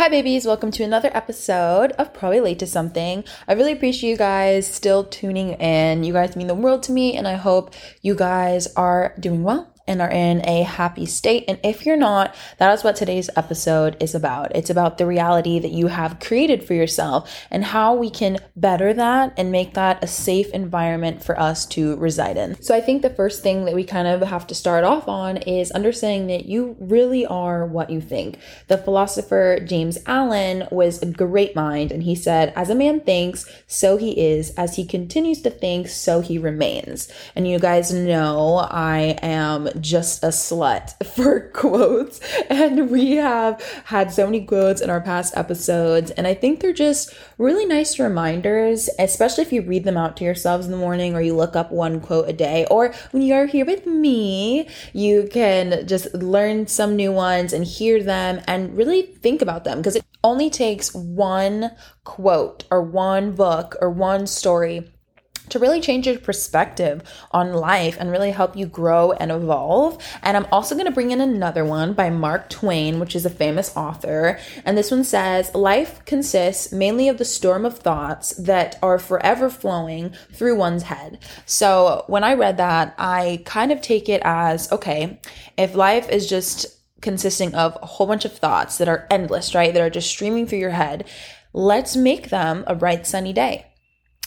Hi, babies. Welcome to another episode of Probably Late to Something. I really appreciate you guys still tuning in. You guys mean the world to me, and I hope you guys are doing well and are in a happy state. And if you're not, that is what today's episode is about. It's about the reality that you have created for yourself and how we can better that and make that a safe environment for us to reside in. So I think the first thing that we kind of have to start off on is understanding that you really are what you think. The philosopher James Allen was a great mind and he said, As a man thinks, so he is. As he continues to think, so he remains. And you guys know I am just a slut for quotes. And we have had so many quotes in our past episodes. And I think they're just really nice reminders, especially if you read them out to yourselves in the morning or you look up one quote a day. Or when you are here with me, you can just learn some new ones and hear them and really think about them because it only takes one quote or one book or one story to really change your perspective on life and really help you grow and evolve. And I'm also going to bring in another one by Mark Twain, which is a famous author. And this one says, Life consists mainly of the storm of thoughts that are forever flowing through one's head. So when I read that, I kind of take it as okay, if life is just consisting of a whole bunch of thoughts that are endless, right? That are just streaming through your head, let's make them a bright sunny day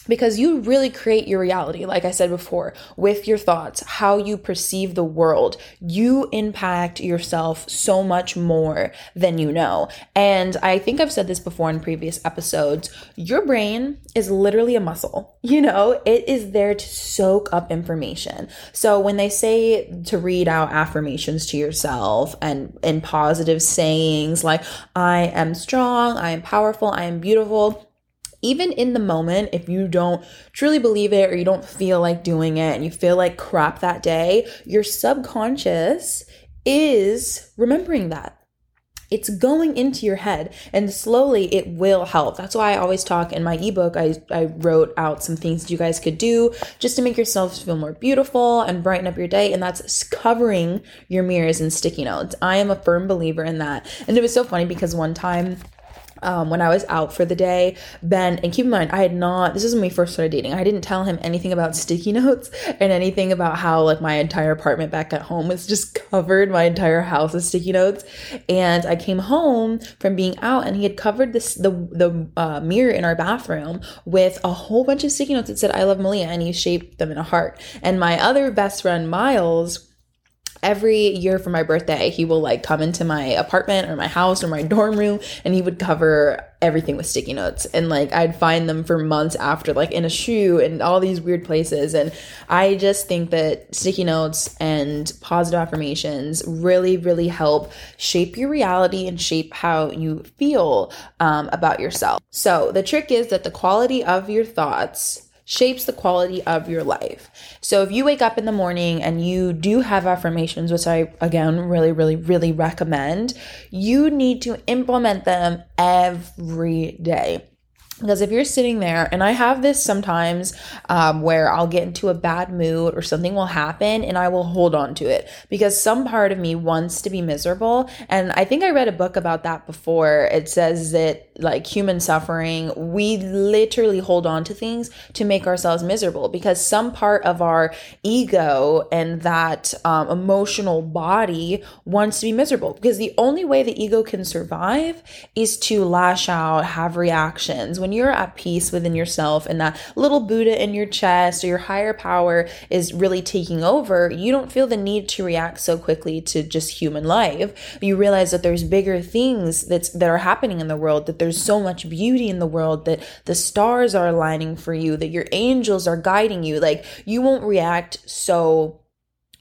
because you really create your reality, like I said before, with your thoughts, how you perceive the world. You impact yourself so much more than you know. And I think I've said this before in previous episodes. Your brain is literally a muscle, you know, it is there to soak up information. So when they say to read out affirmations to yourself and, and positive sayings like, I am strong, I am powerful, I am beautiful even in the moment, if you don't truly believe it or you don't feel like doing it and you feel like crap that day, your subconscious is remembering that. It's going into your head and slowly it will help. That's why I always talk in my ebook. I, I wrote out some things you guys could do just to make yourselves feel more beautiful and brighten up your day. And that's covering your mirrors and sticky notes. I am a firm believer in that. And it was so funny because one time um, when I was out for the day, Ben, and keep in mind, I had not, this is when we first started dating, I didn't tell him anything about sticky notes and anything about how like my entire apartment back at home was just covered, my entire house with sticky notes. And I came home from being out and he had covered this, the, the uh, mirror in our bathroom with a whole bunch of sticky notes that said, I love Malia, and he shaped them in a heart. And my other best friend, Miles, every year for my birthday, he will like come into my apartment or my house or my dorm room and he would cover everything with sticky notes. And like I'd find them for months after, like in a shoe and all these weird places. And I just think that sticky notes and positive affirmations really, really help shape your reality and shape how you feel um, about yourself. So the trick is that the quality of your thoughts shapes the quality of your life. So if you wake up in the morning and you do have affirmations, which I again really, really, really recommend, you need to implement them every day. Because if you're sitting there, and I have this sometimes um, where I'll get into a bad mood or something will happen and I will hold on to it because some part of me wants to be miserable. And I think I read a book about that before. It says that, like human suffering, we literally hold on to things to make ourselves miserable because some part of our ego and that um, emotional body wants to be miserable. Because the only way the ego can survive is to lash out, have reactions when you're at peace within yourself and that little Buddha in your chest or your higher power is really taking over, you don't feel the need to react so quickly to just human life. You realize that there's bigger things that's that are happening in the world, that there's so much beauty in the world, that the stars are aligning for you, that your angels are guiding you. Like you won't react so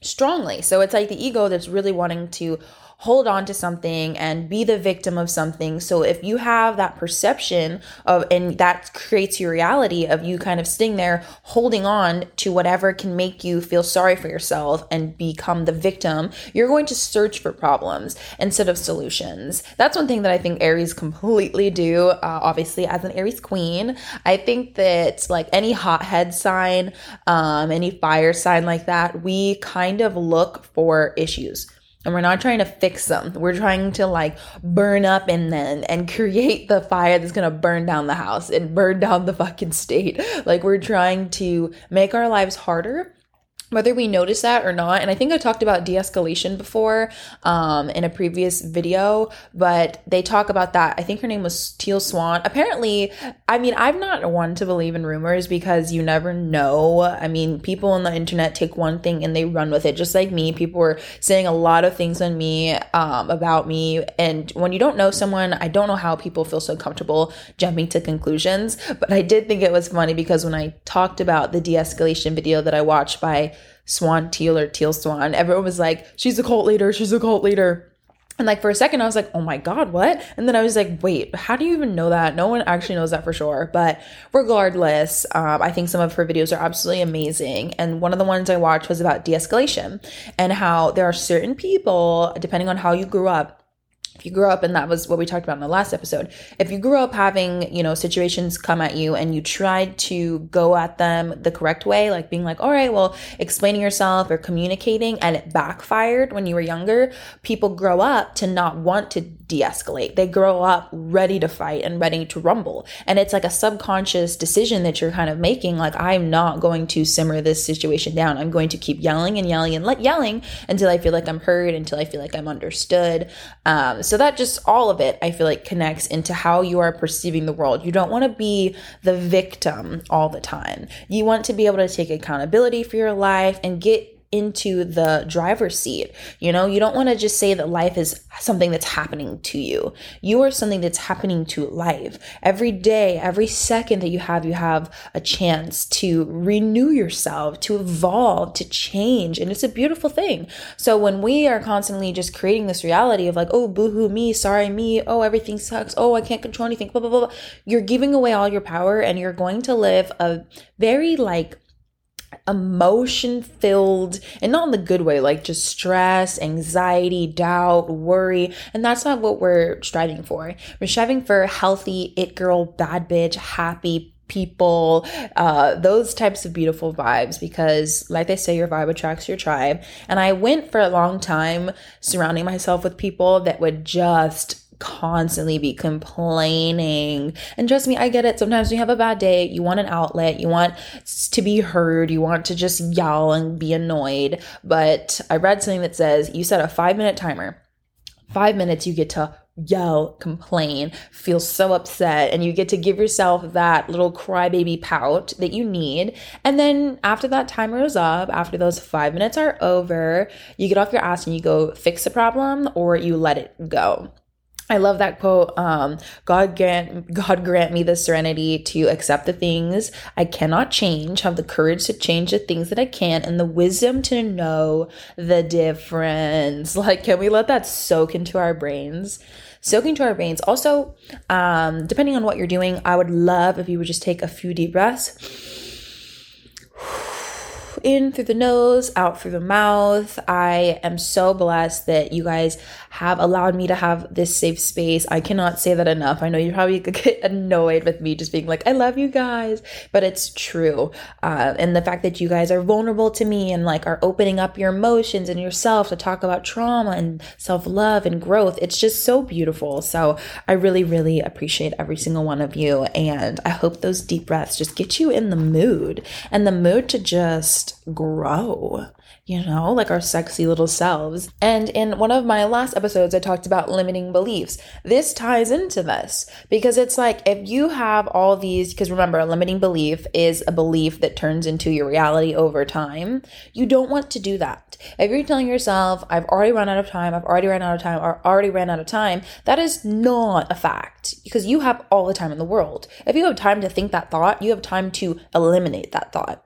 strongly. So it's like the ego that's really wanting to hold on to something and be the victim of something. So if you have that perception of, and that creates your reality of you kind of sitting there holding on to whatever can make you feel sorry for yourself and become the victim, you're going to search for problems instead of solutions. That's one thing that I think Aries completely do. Uh, obviously, as an Aries queen, I think that like any hothead sign, um, any fire sign like that, we kind of look for issues and we're not trying to fix them. We're trying to like burn up and then and create the fire that's gonna burn down the house and burn down the fucking state. Like we're trying to make our lives harder whether we notice that or not and i think i talked about de-escalation before um, in a previous video but they talk about that. I think her name was teal swan. Apparently i mean i'm not one to believe in rumors because you never know. I mean people on the internet take one thing and they run with it. Just like me people were saying a lot of things on me um, about me and when you don't know someone i don't know how people feel so comfortable jumping to conclusions but i did think it was funny because when i talked about the de-escalation video that i watched by Swan Teal or Teal Swan, everyone was like, she's a cult leader, she's a cult leader. And like for a second, I was like, oh my God, what? And then I was like, wait, how do you even know that? No one actually knows that for sure. But regardless, um, I think some of her videos are absolutely amazing. And one of the ones I watched was about de escalation and how there are certain people, depending on how you grew up, if you grew up and that was what we talked about in the last episode if you grew up having you know situations come at you and you tried to go at them the correct way like being like all right well explaining yourself or communicating and it backfired when you were younger people grow up to not want to de-escalate. They grow up ready to fight and ready to rumble. And it's like a subconscious decision that you're kind of making like i'm not going to simmer this situation down. I'm going to keep yelling and yelling and let yelling until i feel like i'm heard until i feel like i'm understood. Um, Um, so that just all of it, I feel like connects into how you are perceiving the world. You don't want to be the victim all the time. You want to be able to take accountability for your life and get into the driver's seat. You know, you don't want to just say that life is something that's happening to you. You are something that's happening to life. Every day, every second that you have, you have a chance to renew yourself, to evolve, to change. And it's a beautiful thing. So when we are constantly just creating this reality of like, oh, boohoo me, sorry me, oh, everything sucks, oh, I can't control anything, blah, blah, blah, blah, you're giving away all your power and you're going to live a very like emotion filled and not in the good way like just stress anxiety doubt worry and that's not what we're striving for we're striving for healthy it girl bad bitch happy people, uh, those types of beautiful vibes because, like they say, your vibe attracts your tribe. And I went for a long time surrounding myself with people that would just constantly be complaining. And trust me, I get it. Sometimes you have a bad day, you want an outlet, you want to be heard, you want to just yell and be annoyed. But I read something that says you set a five minute timer. Five minutes, you get to yell, complain, feel so upset, and you get to give yourself that little crybaby pout that you need. And then after that timer is up, after those five minutes are over, you get off your ass and you go fix the problem or you let it go. I love that quote. Um, God grant God grant me the serenity to accept the things I cannot change, have the courage to change the things that I can, and the wisdom to know the difference. Like, can we let that soak into our brains? Soak into our brains. Also, um, depending on what you're doing, I would love if you would just take a few deep breaths in through the nose, out through the mouth. I am so blessed that you guys have allowed me to have this safe space. I cannot say that enough. I know you probably could get annoyed with me just being like, I love you guys, but it's true. Uh, and the fact that you guys are vulnerable to me and like are opening up your emotions and yourself to talk about trauma and self love and growth, it's just so beautiful. So I really, really appreciate every single one of you. And I hope those deep breaths just get you in the mood and the mood to just grow, you know, like our sexy little selves. And in one of my last episodes, I talked about limiting beliefs. This ties into this because it's like if you have all these, because remember, a limiting belief is a belief that turns into your reality over time. You don't want to do that. If you're telling yourself, I've already run out of time, I've already ran out of time, or already ran out of time, that is not a fact because you have all the time in the world. If you have time to think that thought, you have time to eliminate that thought.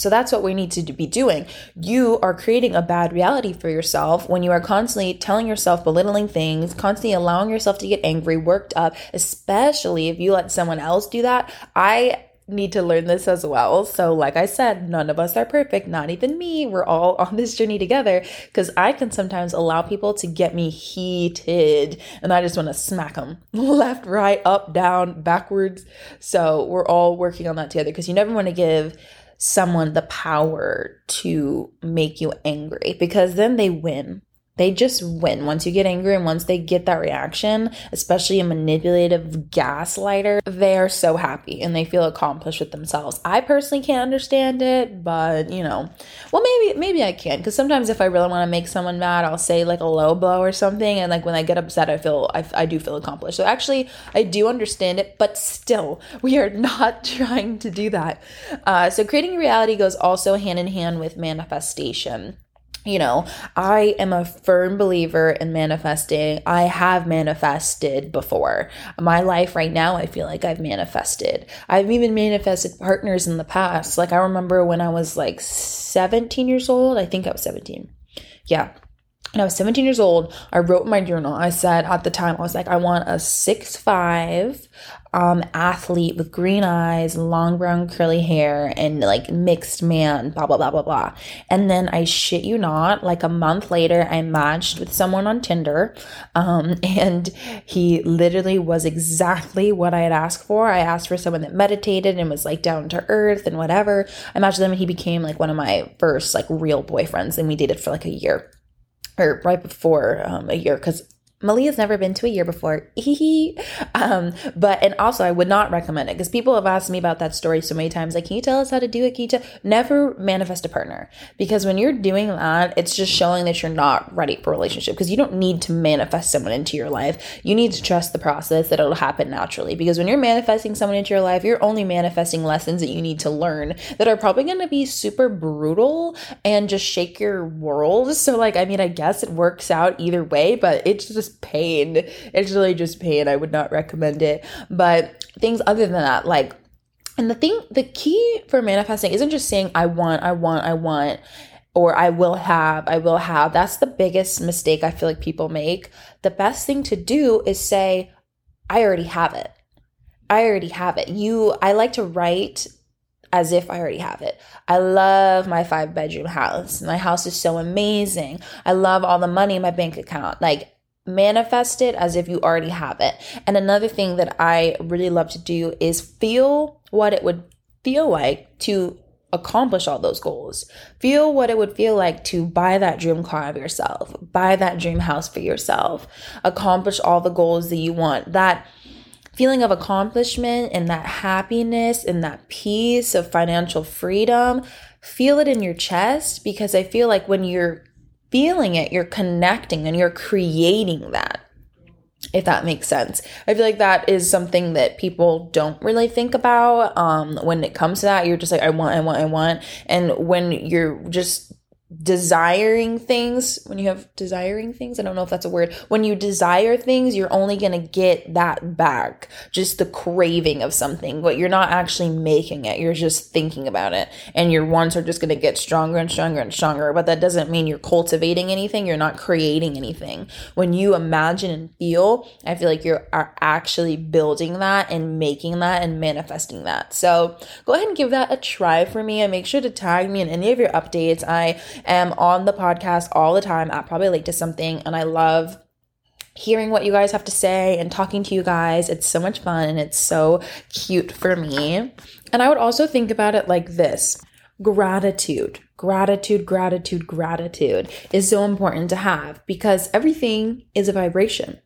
So that's what we need to be doing. You are creating a bad reality for yourself when you are constantly telling yourself belittling things, constantly allowing yourself to get angry, worked up, especially if you let someone else do that. I need to learn this as well. So, like I said, none of us are perfect, not even me. We're all on this journey together because I can sometimes allow people to get me heated and I just want to smack them left, right, up, down, backwards. So, we're all working on that together because you never want to give someone the power to make you angry because then they win. They just win once you get angry and once they get that reaction, especially a manipulative gaslighter, they are so happy and they feel accomplished with themselves. I personally can't understand it, but you know, well maybe maybe I can because sometimes if I really want to make someone mad, I'll say like a low blow or something, and like when I get upset, I feel I, I do feel accomplished. So actually, I do understand it, but still, we are not trying to do that. Uh, so creating reality goes also hand in hand with manifestation you know, I am a firm believer in manifesting. I have manifested before. My life right now, I feel like I've manifested. I've even manifested partners in the past. Like, I remember when I was like 17 years old, I think I was 17. Yeah. And I was 17 years old. I wrote in my journal. I said at the time, I was like, I want a six five um, athlete with green eyes, long brown curly hair, and like mixed man, blah, blah, blah, blah, blah. And then I shit you not, like a month later, I matched with someone on Tinder. Um, and he literally was exactly what I had asked for. I asked for someone that meditated and was like down to earth and whatever. I matched him and he became like one of my first like real boyfriends. And we dated for like a year or right before um, a year because Malia's never been to a year before. um, but and also I would not recommend it because people have asked me about that story so many times. Like, can you tell us how to do it? Can you tell? Never manifest a partner because when you're doing that, it's just showing that you're not ready for a relationship because you don't need to manifest someone into your life. You need to trust the process that it'll happen naturally. Because when you're manifesting someone into your life, you're only manifesting lessons that you need to learn that are probably going to be super brutal and just shake your world. So, like, I mean, I guess it works out either way, but it's just pain. It's really just pain. I would not recommend it. But things other than that, like, and the thing, the key for manifesting isn't just saying, I want, I want, I want, or I will have, I will have. That's the biggest mistake I feel like people make. The best thing to do is say, I already have it. I already have it. You, I like to write as if I already have it. I love my five bedroom house. My house is so amazing. I love all the money in my bank account. Like, manifest it as if you already have it. And another thing that I really love to do is feel what it would feel like to accomplish all those goals. Feel what it would feel like to buy that dream car of yourself, buy that dream house for yourself, accomplish all the goals that you want. That feeling of accomplishment and that happiness and that peace of financial freedom, feel it in your chest because I feel like when you're feeling it, you're connecting and you're creating that. If that makes sense. I feel like that is something that people don't really think about um, when it comes to that. You're just like, I want, I want, I want. And when you're just desiring things when you have desiring things i don't know if that's a word when you desire things you're only going to get that back. Just the craving of something but you're not actually making it you're just thinking about it. And your wants are just going to get stronger and stronger and stronger but that doesn't mean you're cultivating anything you're not creating anything. When you imagine and feel i feel like you're actually building that and making that and manifesting that. So go ahead and give that a try for me and make sure to tag me in any of your updates. I am on the podcast all the time at Probably Late to Something, and I love hearing what you guys have to say and talking to you guys. It's so much fun and it's so cute for me. And I would also think about it like this gratitude, gratitude, gratitude, gratitude is so important to have because everything is a vibration.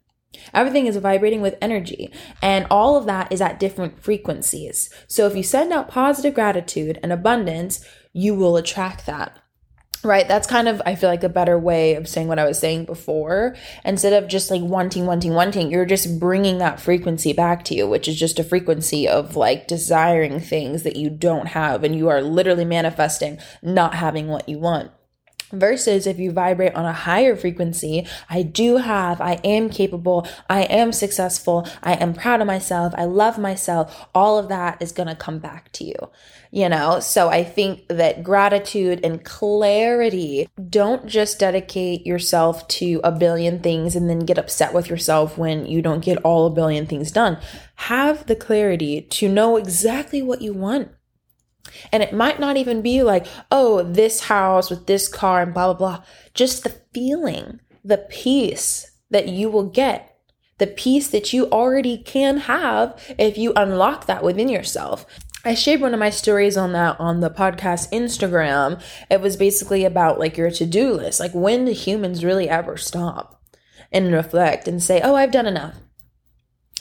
Everything is vibrating with energy, and all of that is at different frequencies. So, if you send out positive gratitude and abundance, you will attract that right that's kind of i feel like a better way of saying what i was saying before. Instead of just like wanting wanting wanting you're just bringing that frequency back to you which is just a frequency of like desiring things that you don't have and you are literally manifesting not having what you want Versus if you vibrate on a higher frequency, I do have, I am capable, I am successful, I am proud of myself, I love myself, all of that is going to come back to you you know? So I think that gratitude and clarity don't just dedicate yourself to a billion things and then get upset with yourself when you don't get all a billion things done. Have the clarity to know exactly what you want. And it might not even be like, oh, this house with this car and blah, blah, blah. Just the feeling, the peace that you will get, the peace that you already can have if you unlock that within yourself. I shared one of my stories on that on the podcast Instagram. It was basically about like your to do list. Like, when do humans really ever stop and reflect and say, oh, I've done enough?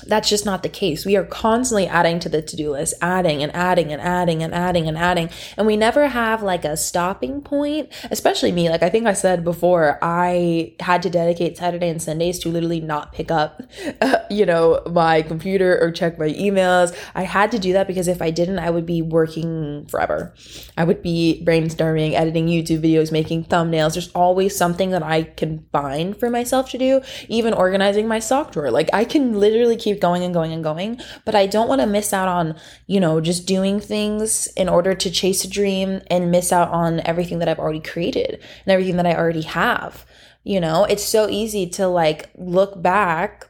That's just not the case. We are constantly adding to the to do list, adding and adding and adding and adding and adding. And we never have like a stopping point, especially me. Like I think I said before, I had to dedicate Saturday and Sundays to literally not pick up, you know, my computer or check my emails. I had to do that because if I didn't, I would be working forever. I would be brainstorming, editing YouTube videos, making thumbnails. There's always something that I can find for myself to do, even organizing my sock drawer. Like I can literally keep keep going and going and going. But I don't want to miss out on, you know, just doing things in order to chase a dream and miss out on everything that I've already created and everything that I already have. You know, it's so easy to like look back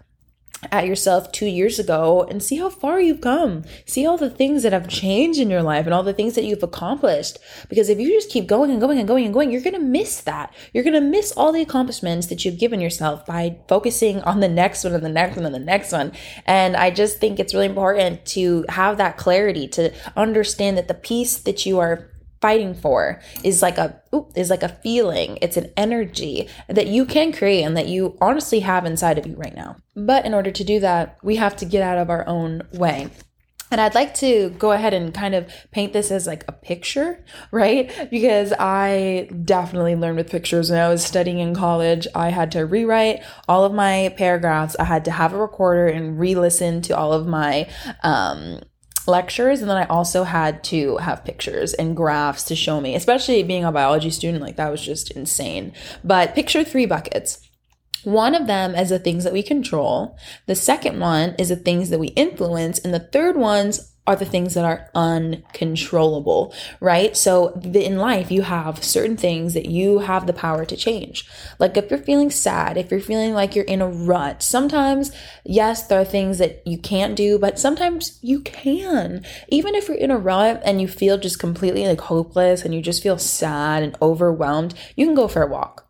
at yourself two years ago and see how far you've come. See all the things that have changed in your life and all the things that you've accomplished. Because if you just keep going and going and going and going, you're going to miss that. You're going to miss all the accomplishments that you've given yourself by focusing on the next one and the next one and the next one. And I just think it's really important to have that clarity to understand that the peace that you are fighting for is like a is like a feeling it's an energy that you can create and that you honestly have inside of you right now but in order to do that we have to get out of our own way and I'd like to go ahead and kind of paint this as like a picture, right? Because I definitely learned with pictures when I was studying in college. I had to rewrite all of my paragraphs. I had to have a recorder and re listen to all of my um, lectures and then I also had to have pictures and graphs to show me, especially being a biology student, like that was just insane. But picture three buckets. One of them is the things that we control. The second one is the things that we influence. And the third one's are the things that are uncontrollable, right? So in life, you have certain things that you have the power to change. Like if you're feeling sad, if you're feeling like you're in a rut, sometimes, yes, there are things that you can't do, but sometimes you can. Even if you're in a rut and you feel just completely like hopeless and you just feel sad and overwhelmed, you can go for a walk.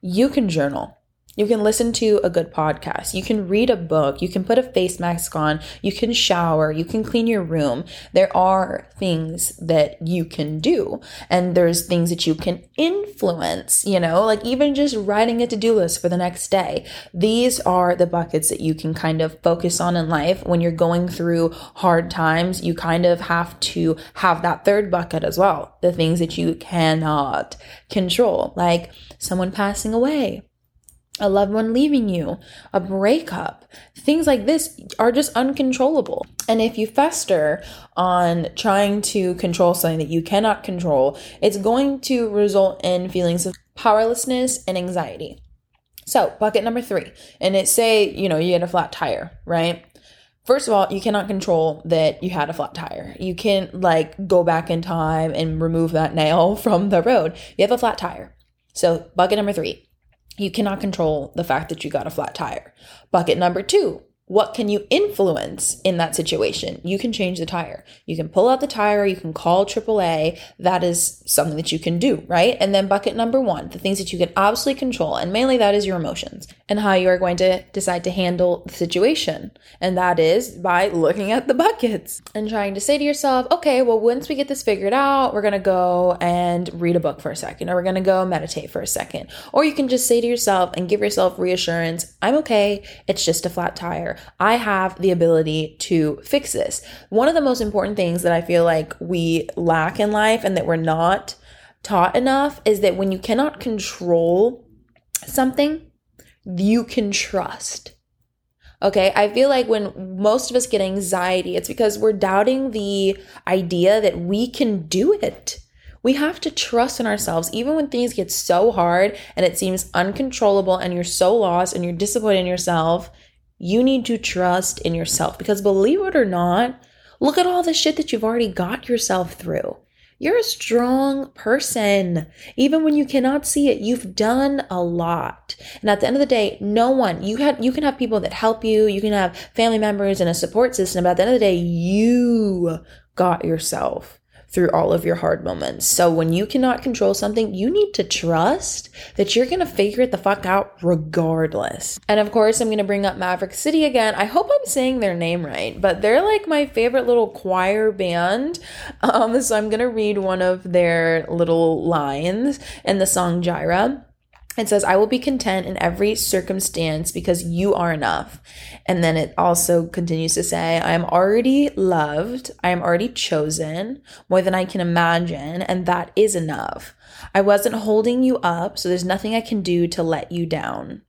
You can journal you can listen to a good podcast. You can read a book. You can put a face mask on. You can shower. You can clean your room. There are things that you can do. And there's things that you can influence, you know, like even just writing a to do list for the next day. These are the buckets that you can kind of focus on in life. When you're going through hard times, you kind of have to have that third bucket as well. The things that you cannot control, like someone passing away a loved one leaving you, a breakup. Things like this are just uncontrollable. And if you fester on trying to control something that you cannot control, it's going to result in feelings of powerlessness and anxiety. So, bucket number three, and it say, you know, you get a flat tire, right? First of all, you cannot control that you had a flat tire. You can't like go back in time and remove that nail from the road. You have a flat tire. So, bucket number three, you cannot control the fact that you got a flat tire. Bucket number two, what can you influence in that situation? You can change the tire. You can pull out the tire. You can call AAA. That is something that you can do, right? And then bucket number one, the things that you can absolutely control. And mainly that is your emotions and how you are going to decide to handle the situation. And that is by looking at the buckets and trying to say to yourself, okay, well, once we get this figured out, we're going to go and read a book for a second, or we're going to go meditate for a second. Or you can just say to yourself and give yourself reassurance, I'm okay. It's just a flat tire. I have the ability to fix this. One of the most important things that I feel like we lack in life and that we're not taught enough is that when you cannot control something, you can trust. Okay, I feel like when most of us get anxiety, it's because we're doubting the idea that we can do it. We have to trust in ourselves, even when things get so hard and it seems uncontrollable and you're so lost and you're disappointed in yourself you need to trust in yourself because believe it or not, look at all the shit that you've already got yourself through. You're a strong person. Even when you cannot see it, you've done a lot. And at the end of the day, no one, you had you can have people that help you, you can have family members and a support system, but at the end of the day, you got yourself through all of your hard moments. So when you cannot control something, you need to trust that you're going to figure it the fuck out regardless. And of course, I'm going to bring up Maverick City again. I hope I'm saying their name right, but they're like my favorite little choir band. Um, so I'm going to read one of their little lines in the song Jireh. It says, I will be content in every circumstance because you are enough. And then it also continues to say, I am already loved. I am already chosen more than I can imagine. And that is enough. I wasn't holding you up, so there's nothing I can do to let you down.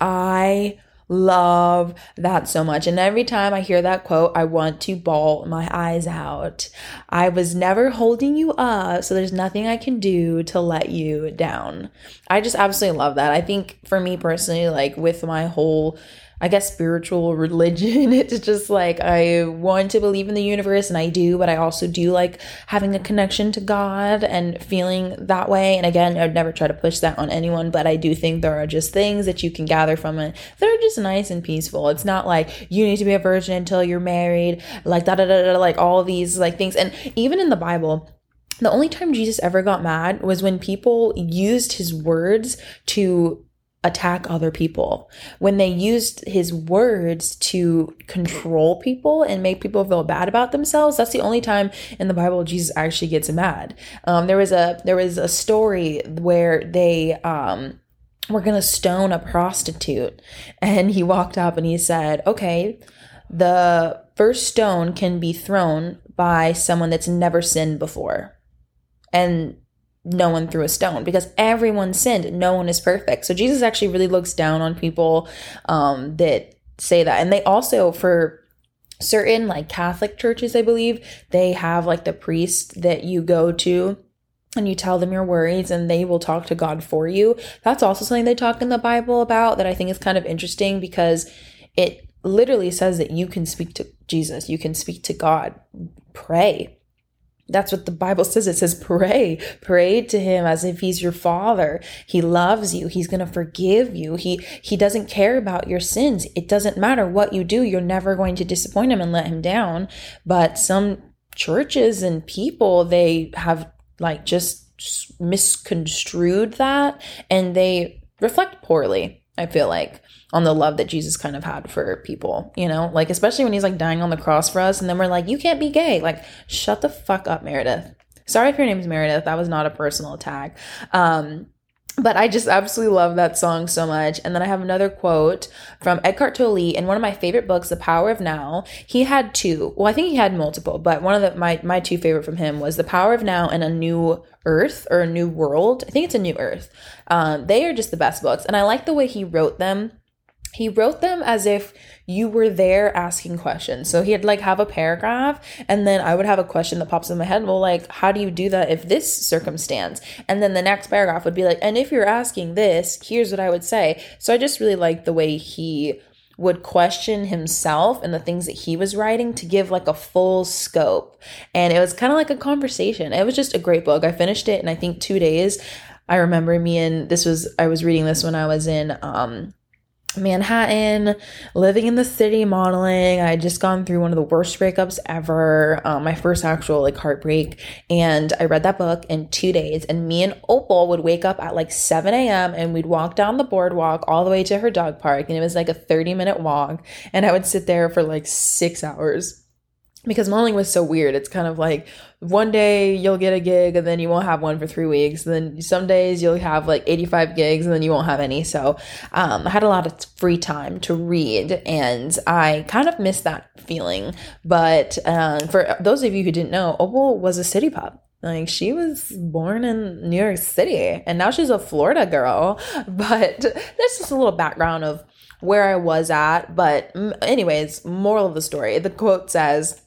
I love that so much. And every time I hear that quote, I want to bawl my eyes out. I was never holding you up, so there's nothing I can do to let you down. I just absolutely love that. I think for me personally, like with my whole I guess spiritual religion. It's just like I want to believe in the universe and I do, but I also do like having a connection to God and feeling that way. And again, I'd never try to push that on anyone, but I do think there are just things that you can gather from it that are just nice and peaceful. It's not like you need to be a virgin until you're married, like da da da da, like all these like things. And even in the Bible, the only time Jesus ever got mad was when people used his words to attack other people, when they used his words to control people and make people feel bad about themselves, that's the only time in the Bible Jesus actually gets mad. Um, there was a there was a story where they um, were gonna stone a prostitute, and he walked up and he said, "Okay, the first stone can be thrown by someone that's never sinned before." And no one threw a stone because everyone sinned. No one is perfect. So Jesus actually really looks down on people um, that say that. And they also, for certain like Catholic churches, I believe, they have like the priest that you go to and you tell them your worries and they will talk to God for you. That's also something they talk in the Bible about that I think is kind of interesting because it literally says that you can speak to Jesus, you can speak to God, pray that's what the Bible says. It says, pray, pray to him as if he's your father. He loves you. He's going to forgive you. He, he doesn't care about your sins. It doesn't matter what you do. You're never going to disappoint him and let him down. But some churches and people, they have like just misconstrued that and they reflect poorly, I feel like on the love that Jesus kind of had for people, you know? Like, especially when he's like dying on the cross for us, and then we're like, you can't be gay. Like, shut the fuck up, Meredith. Sorry if your name is Meredith. That was not a personal attack. Um, but I just absolutely love that song so much. And then I have another quote from Eckhart Tolle in one of my favorite books, The Power of Now. He had two. Well, I think he had multiple, but one of the, my my two favorite from him was The Power of Now and A New Earth or A New World. I think it's A New Earth. Um, they are just the best books, and I like the way he wrote them he wrote them as if you were there asking questions. So he'd like have a paragraph and then I would have a question that pops in my head. Well, like, how do you do that if this circumstance? And then the next paragraph would be like, and if you're asking this, here's what I would say. So I just really like the way he would question himself and the things that he was writing to give like a full scope. And it was kind of like a conversation. It was just a great book. I finished it in I think 2 days. I remember me and this was I was reading this when I was in um Manhattan, living in the city, modeling. I had just gone through one of the worst breakups ever, um, my first actual like heartbreak. And I read that book in two days. And me and Opal would wake up at like 7 a.m. and we'd walk down the boardwalk all the way to her dog park. And it was like a 30 minute walk. And I would sit there for like six hours because modeling was so weird. It's kind of like one day you'll get a gig and then you won't have one for three weeks. then some days you'll have like 85 gigs and then you won't have any. So um, I had a lot of free time to read and I kind of missed that feeling. But uh, for those of you who didn't know, Opal was a city pup. Like she was born in New York City and now she's a Florida girl. But that's just a little background of where I was at. But, anyways, moral of the story the quote says,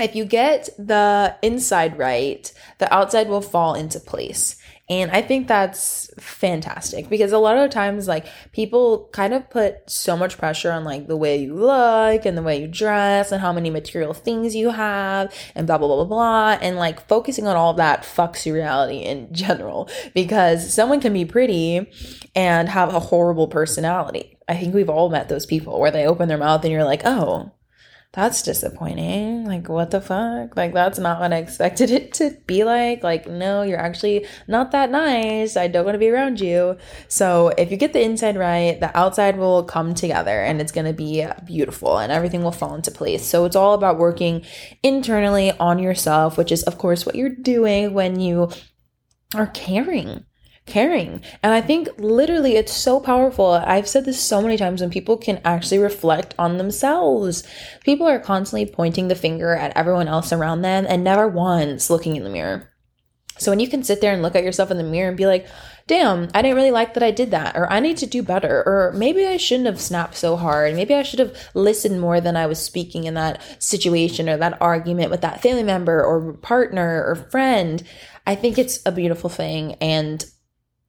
if you get the inside right, the outside will fall into place. And I think that's fantastic because a lot of times, like, people kind of put so much pressure on, like, the way you look and the way you dress and how many material things you have and blah, blah, blah, blah, blah. And, like, focusing on all that fucks your reality in general because someone can be pretty and have a horrible personality. I think we've all met those people where they open their mouth and you're like, oh, that's disappointing. Like, what the fuck? Like, that's not what I expected it to be like. Like, no, you're actually not that nice. I don't want to be around you. So, if you get the inside right, the outside will come together and it's going to be beautiful and everything will fall into place. So, it's all about working internally on yourself, which is, of course, what you're doing when you are caring caring. And I think literally it's so powerful. I've said this so many times when people can actually reflect on themselves. People are constantly pointing the finger at everyone else around them and never once looking in the mirror. So when you can sit there and look at yourself in the mirror and be like, damn, I didn't really like that I did that, or I need to do better, or maybe I shouldn't have snapped so hard. Maybe I should have listened more than I was speaking in that situation or that argument with that family member or partner or friend. I think it's a beautiful thing. And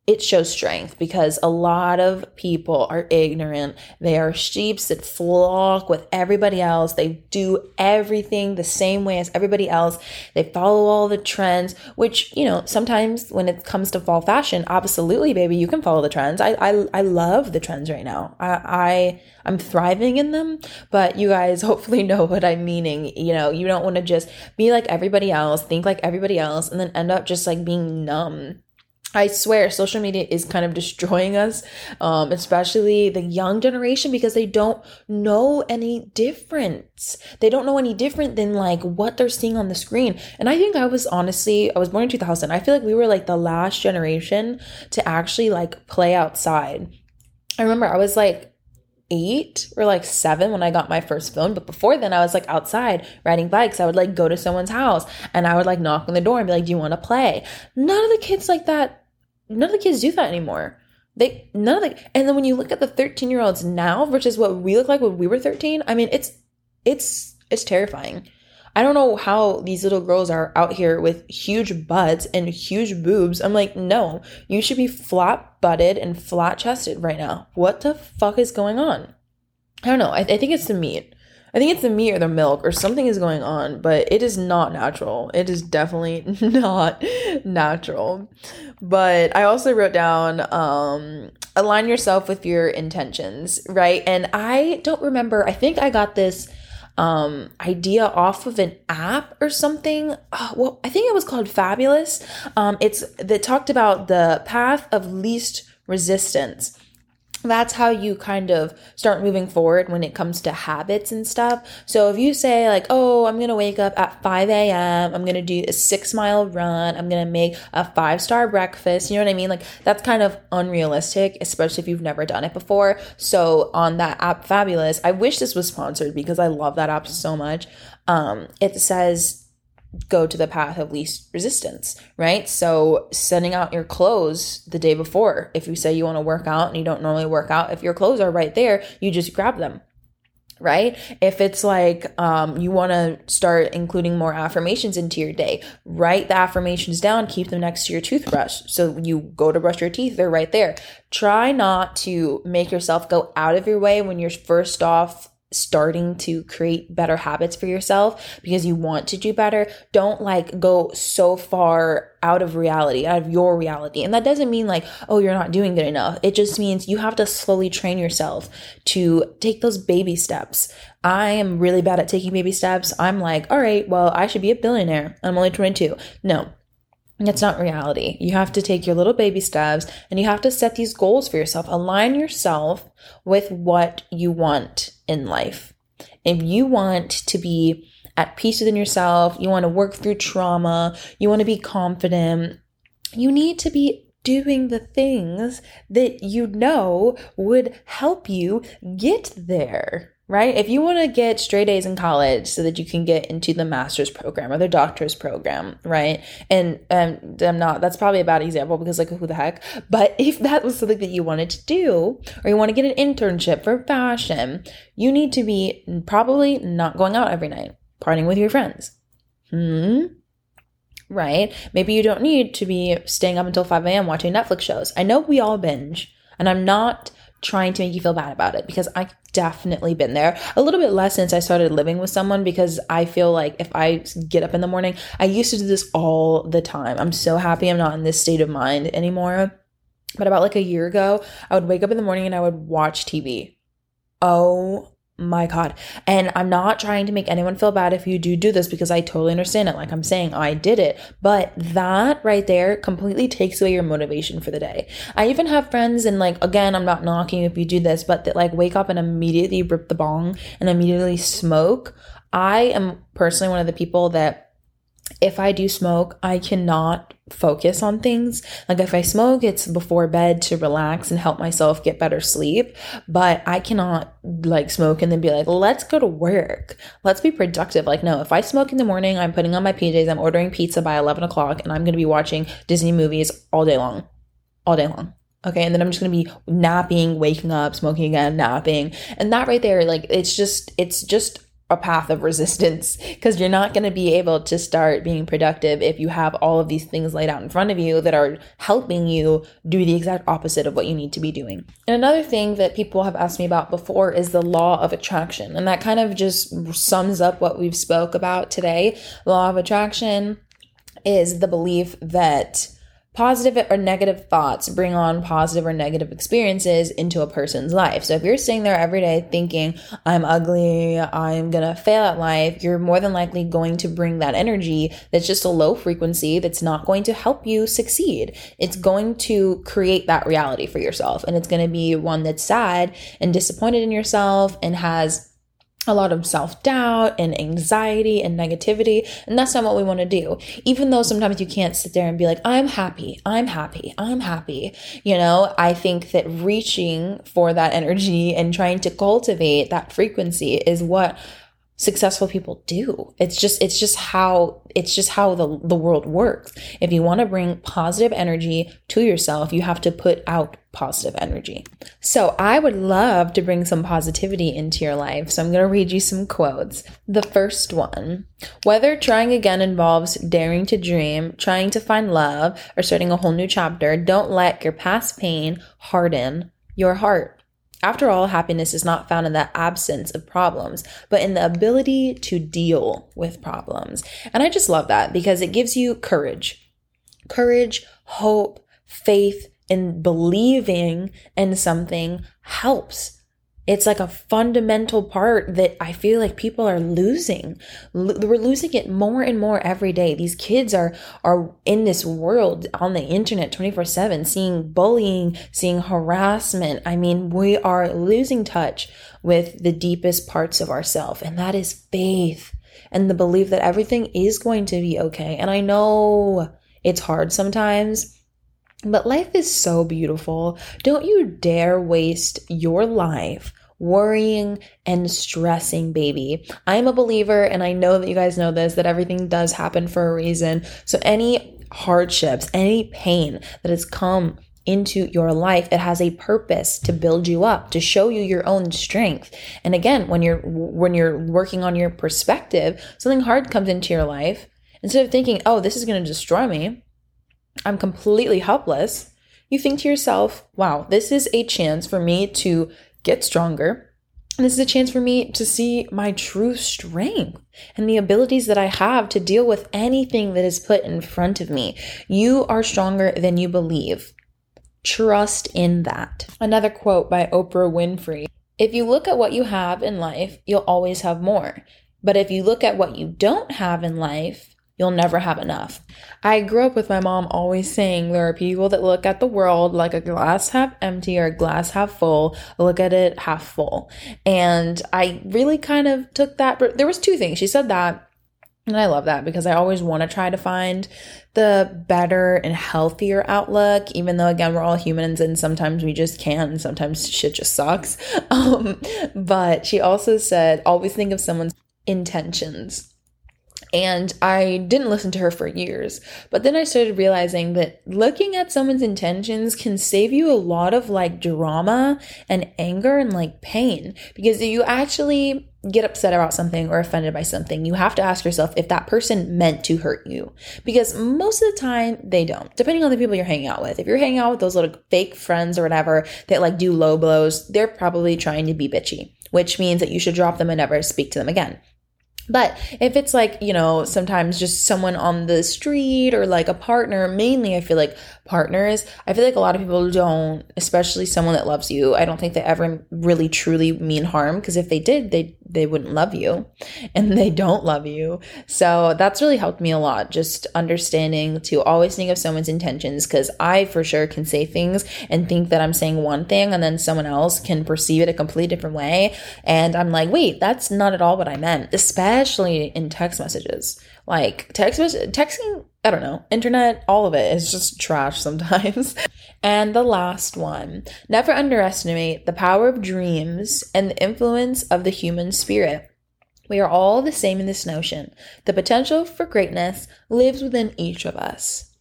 it shows strength because a lot of people are ignorant. They are sheeps that flock with everybody else. They do everything the same way as everybody else. They follow all the trends, which, you know, sometimes when it comes to fall fashion, absolutely, baby, you can follow the trends. I I, I love the trends right now. I, I I'm thriving in them, but you guys hopefully know what I'm meaning. You know, you don't want to just be like everybody else, think like everybody else, and then end up just like being numb I swear social media is kind of destroying us, um, especially the young generation, because they don't know any difference. They don't know any different than like what they're seeing on the screen. And I think I was honestly, I was born in 2000. I feel like we were like the last generation to actually like play outside. I remember I was like eight or like seven when I got my first phone. But before then, I was like outside riding bikes. I would like go to someone's house and I would like knock on the door and be like, Do you want to play? None of the kids like that, none of the kids do that anymore. They, none of the, and then when you look at the 13 year olds now versus what we look like when we were 13, I mean, it's, it's, it's terrifying. I don't know how these little girls are out here with huge butts and huge boobs. I'm like, no, you should be flat butted and flat chested right now. What the fuck is going on? I don't know. I, I think it's the meat. I think it's the meat or the milk or something is going on, but it is not natural. It is definitely not natural. But I also wrote down um align yourself with your intentions, right? And I don't remember. I think I got this um, idea off of an app or something. Uh, well, I think it was called Fabulous. Um, it's that talked about the path of least resistance that's how you kind of start moving forward when it comes to habits and stuff. So if you say like, oh, I'm gonna wake up at 5 a.m., I'm gonna do a six mile run, I'm gonna make a five star breakfast, you know what I mean? Like that's kind of unrealistic, especially if you've never done it before. So on that app Fabulous, I wish this was sponsored because I love that app so much. Um, it says go to the path of least resistance, right? So, sending out your clothes the day before. If you say you want to work out and you don't normally work out, if your clothes are right there, you just grab them. Right? If it's like um, you want to start including more affirmations into your day, write the affirmations down, keep them next to your toothbrush. So you go to brush your teeth, they're right there. Try not to make yourself go out of your way when you're first off starting to create better habits for yourself because you want to do better don't like go so far out of reality out of your reality. And that doesn't mean like oh you're not doing good enough. It just means you have to slowly train yourself to take those baby steps. I am really bad at taking baby steps. I'm like all right well i should be a billionaire. I'm only 22 no it's not reality. You have to take your little baby steps and you have to set these goals for yourself. Align yourself with what you want in life. If you want to be at peace within yourself, you want to work through trauma, you want to be confident, you need to be doing the things that you know would help you get there right? If you want to get straight A's in college so that you can get into the master's program or the doctor's program, right? And um, I'm not, that's probably a bad example because, like, who the heck? But if that was something that you wanted to do, or you want to get an internship for fashion, you need to be probably not going out every night, partying with your friends. Hmm. Right? Maybe you don't need to be staying up until 5 a.m. watching Netflix shows. I know we all binge, and I'm not trying to make you feel bad about it because I've definitely been there. A little bit less since I started living with someone because I feel like if I get up in the morning, I used to do this all the time. I'm so happy I'm not in this state of mind anymore. But about like a year ago, I would wake up in the morning and I would watch TV. Oh my god. And i'm not trying to make anyone feel bad if you do do this because i totally understand it. Like i'm saying i did it. But that right there completely takes away your motivation for the day. I even have friends and like again i'm not knocking if you do this but that like wake up and immediately rip the bong and immediately smoke. I am personally one of the people that if I do smoke, I cannot focus on things. Like if I smoke, it's before bed to relax and help myself get better sleep. But I cannot like smoke and then be like, let's go to work. Let's be productive. Like, no, if I smoke in the morning, I'm putting on my PJs, I'm ordering pizza by 11 o'clock, and I'm going to be watching Disney movies all day long. All day long. Okay. And then I'm just going to be napping, waking up, smoking again, napping. And that right there, like, it's just, it's just a path of resistance because you're not going to be able to start being productive if you have all of these things laid out in front of you that are helping you do the exact opposite of what you need to be doing. And another thing that people have asked me about before is the law of attraction. And that kind of just sums up what we've spoke about today. Law of attraction is the belief that positive or negative thoughts bring on positive or negative experiences into a person's life. So if you're sitting there every day thinking, I'm ugly, I'm gonna fail at life, you're more than likely going to bring that energy that's just a low frequency that's not going to help you succeed. It's going to create that reality for yourself. And it's gonna be one that's sad and disappointed in yourself and has a lot of self doubt and anxiety and negativity. And that's not what we want to do. Even though sometimes you can't sit there and be like, I'm happy, I'm happy, I'm happy. You know, I think that reaching for that energy and trying to cultivate that frequency is what successful people do. It's just it's just how it's just how the the world works. If you want to bring positive energy to yourself, you have to put out positive energy. So, I would love to bring some positivity into your life. So, I'm going to read you some quotes. The first one, whether trying again involves daring to dream, trying to find love, or starting a whole new chapter, don't let your past pain harden your heart. After all, happiness is not found in the absence of problems, but in the ability to deal with problems. And I just love that because it gives you courage. Courage, hope, faith, and believing in something helps it's like a fundamental part that I feel like people are losing. L- we're losing it more and more every day. These kids are are in this world on the internet 24/7 seeing bullying, seeing harassment. I mean, we are losing touch with the deepest parts of ourselves, and that is faith and the belief that everything is going to be okay. And I know it's hard sometimes but life is so beautiful. Don't you dare waste your life worrying and stressing, baby. I'm a believer, and I know that you guys know this, that everything does happen for a reason. So, any hardships, any pain that has come into your life it has a purpose to build you up to show you your own strength and again when you're when you're working on your perspective something hard comes into your life instead of thinking oh this is going to destroy me i'm completely helpless you think to yourself wow this is a chance for me to get stronger. This is a chance for me to see my true strength and the abilities that I have to deal with anything that is put in front of me. You are stronger than you believe. Trust in that. Another quote by Oprah Winfrey If you look at what you have in life, you'll always have more. But if you look at what you don't have in life, You'll never have enough. I grew up with my mom always saying there are people that look at the world like a glass half empty or a glass half full, look at it half full. And I really kind of took that. There was two things. She said that and I love that because I always want to try to find the better and healthier outlook, even though, again, we're all humans and sometimes we just can't and sometimes shit just sucks. Um, but she also said, always think of someone's intentions and I didn't listen to her for years. But then I started realizing that looking at someone's intentions can save you a lot of like drama and anger and like pain. Because if you actually get upset about something or offended by something, you have to ask yourself if that person meant to hurt you. Because most of the time, they don't, depending on the people you're hanging out with. If you're hanging out with those little fake friends or whatever that like do low blows, they're probably trying to be bitchy, which means that you should drop them and never speak to them again. But if it's like, you know, sometimes just someone on the street or like a partner, mainly I feel like partners, I feel like a lot of people don't, especially someone that loves you. I don't think they ever really truly mean harm because if they did, they they wouldn't love you and they don't love you. So that's really helped me a lot just understanding to always think of someone's intentions cuz I for sure can say things and think that I'm saying one thing and then someone else can perceive it a completely different way and I'm like, "Wait, that's not at all what I meant." Especially in text messages. Like text texting, I don't know, internet, all of it is just trash sometimes. and the last one, never underestimate the power of dreams and the influence of the human spirit. We are all the same in this notion. The potential for greatness lives within each of us.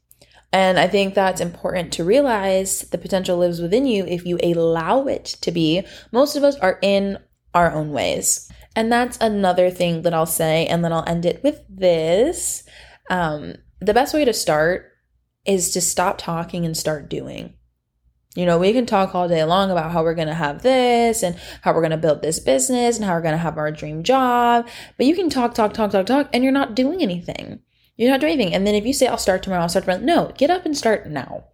And I think that's important to realize the potential lives within you if you allow it to be. Most of us are in our own ways. And that's another thing that I'll say, and then I'll end it with this. Um, the best way to start is to stop talking and start doing. You know, we can talk all day long about how we're going to have this and how we're going to build this business and how we're going to have our dream job, but you can talk, talk, talk, talk, talk, and you're not doing anything. You're not doing anything. And then if you say, I'll start tomorrow, I'll start tomorrow, no, get up and start now.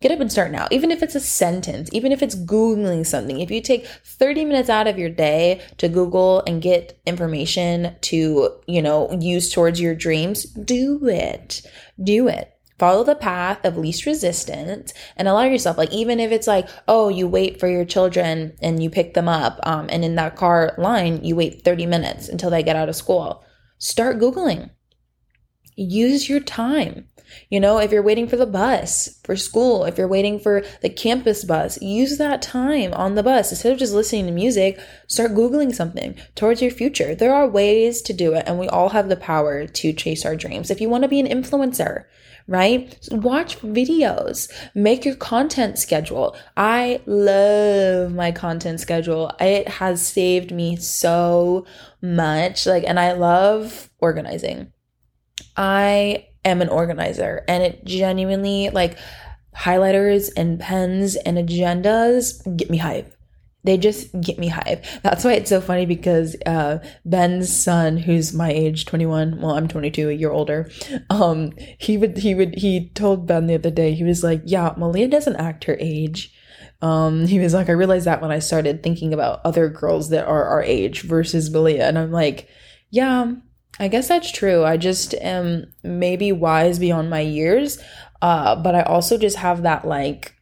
Get up and start now. Even if it's a sentence, even if it's Googling something, if you take 30 minutes out of your day to Google and get information to, you know, use towards your dreams, do it. Do it. Follow the path of least resistance and allow yourself, like, even if it's like, oh, you wait for your children and you pick them up, um, and in that car line, you wait 30 minutes until they get out of school. Start Googling. Use your time. You know, if you're waiting for the bus for school, if you're waiting for the campus bus, use that time on the bus. Instead of just listening to music, start Googling something towards your future. There are ways to do it, and we all have the power to chase our dreams. If you want to be an influencer, right? Watch videos, make your content schedule. I love my content schedule. It has saved me so much. Like, and I love organizing. I am an organizer and it genuinely like highlighters and pens and agendas get me hype. They just get me hype. That's why it's so funny because uh, Ben's son, who's my age, 21, well, I'm 22, a year older, um, he would, he would, he told Ben the other day, he was like, yeah, Malia doesn't act her age. Um, he was like, I realized that when I started thinking about other girls that are our age versus Malia. And I'm like, yeah, I guess that's true. I just am maybe wise beyond my years, uh, but I also just have that like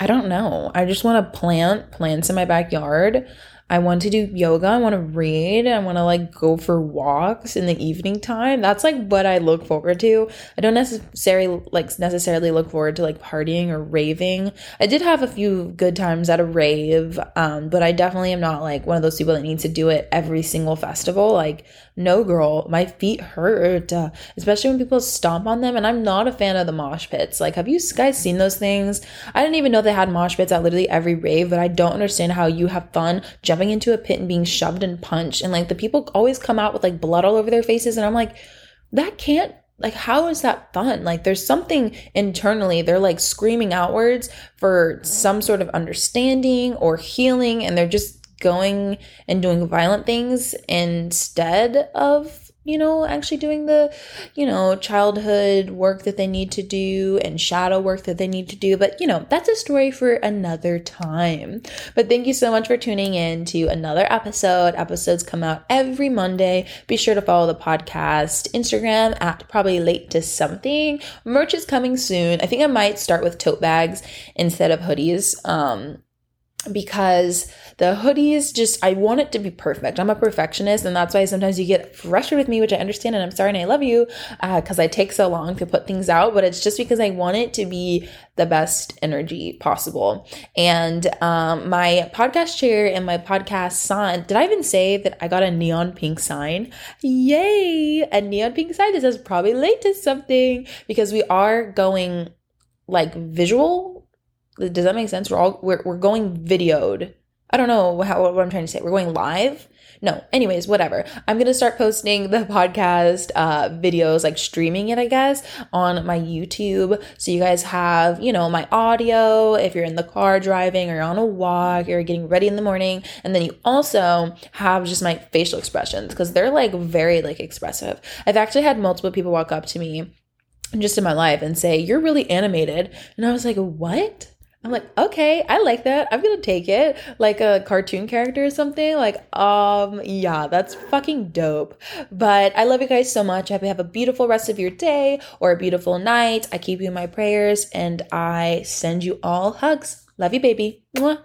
I don't know. I just want to plant plants in my backyard. I want to do yoga. I want to read. I want to like go for walks in the evening time. That's like what I look forward to. I don't necessarily like necessarily look forward to like partying or raving. I did have a few good times at a rave, um, but I definitely am not like one of those people that needs to do it every single festival. Like, no, girl, my feet hurt, uh, especially when people stomp on them. And I'm not a fan of the mosh pits. Like, have you guys seen those things? I didn't even know they had mosh pits at literally every rave, but I don't understand how you have fun jumping into a pit and being shoved and punched. And like the people always come out with like blood all over their faces. And I'm like, that can't like how is that fun like there's something internally they're like screaming outwards for some sort of understanding or healing and they're just going and doing violent things instead of you know, actually doing the, you know, childhood work that they need to do and shadow work that they need to do. But, you know, that's a story for another time. But thank you so much for tuning in to another episode. Episodes come out every Monday. Be sure to follow the podcast Instagram at probably late to something. Merch is coming soon. I think I might start with tote bags instead of hoodies. Um, because the hoodies just I want it to be perfect. I'm a perfectionist, and that's why sometimes you get frustrated with me, which I understand, and I'm sorry and I love you because uh, I take so long to put things out. But it's just because I want it to be the best energy possible. And um, my podcast chair and my podcast sign. Did I even say that I got a neon pink sign? Yay! A neon pink sign that says probably late to something because we are going like visual does that make sense? We're all we're we're going videoed. I don't know how what I'm trying to say. We're going live. No, anyways, whatever. I'm gonna start posting the podcast uh, videos, like streaming it, I guess, on my YouTube. So you guys have, you know, my audio if you're in the car driving or on a walk, you're getting ready in the morning, and then you also have just my facial expressions because they're like very like expressive. I've actually had multiple people walk up to me just in my life and say, You're really animated. And I was like, What? I'm like, okay, I like that. I'm gonna take it. Like a cartoon character or something. Like, um, yeah, that's fucking dope. But I love you guys so much. I hope you have a beautiful rest of your day or a beautiful night. I keep you in my prayers and I send you all hugs. Love you, baby. Mwah.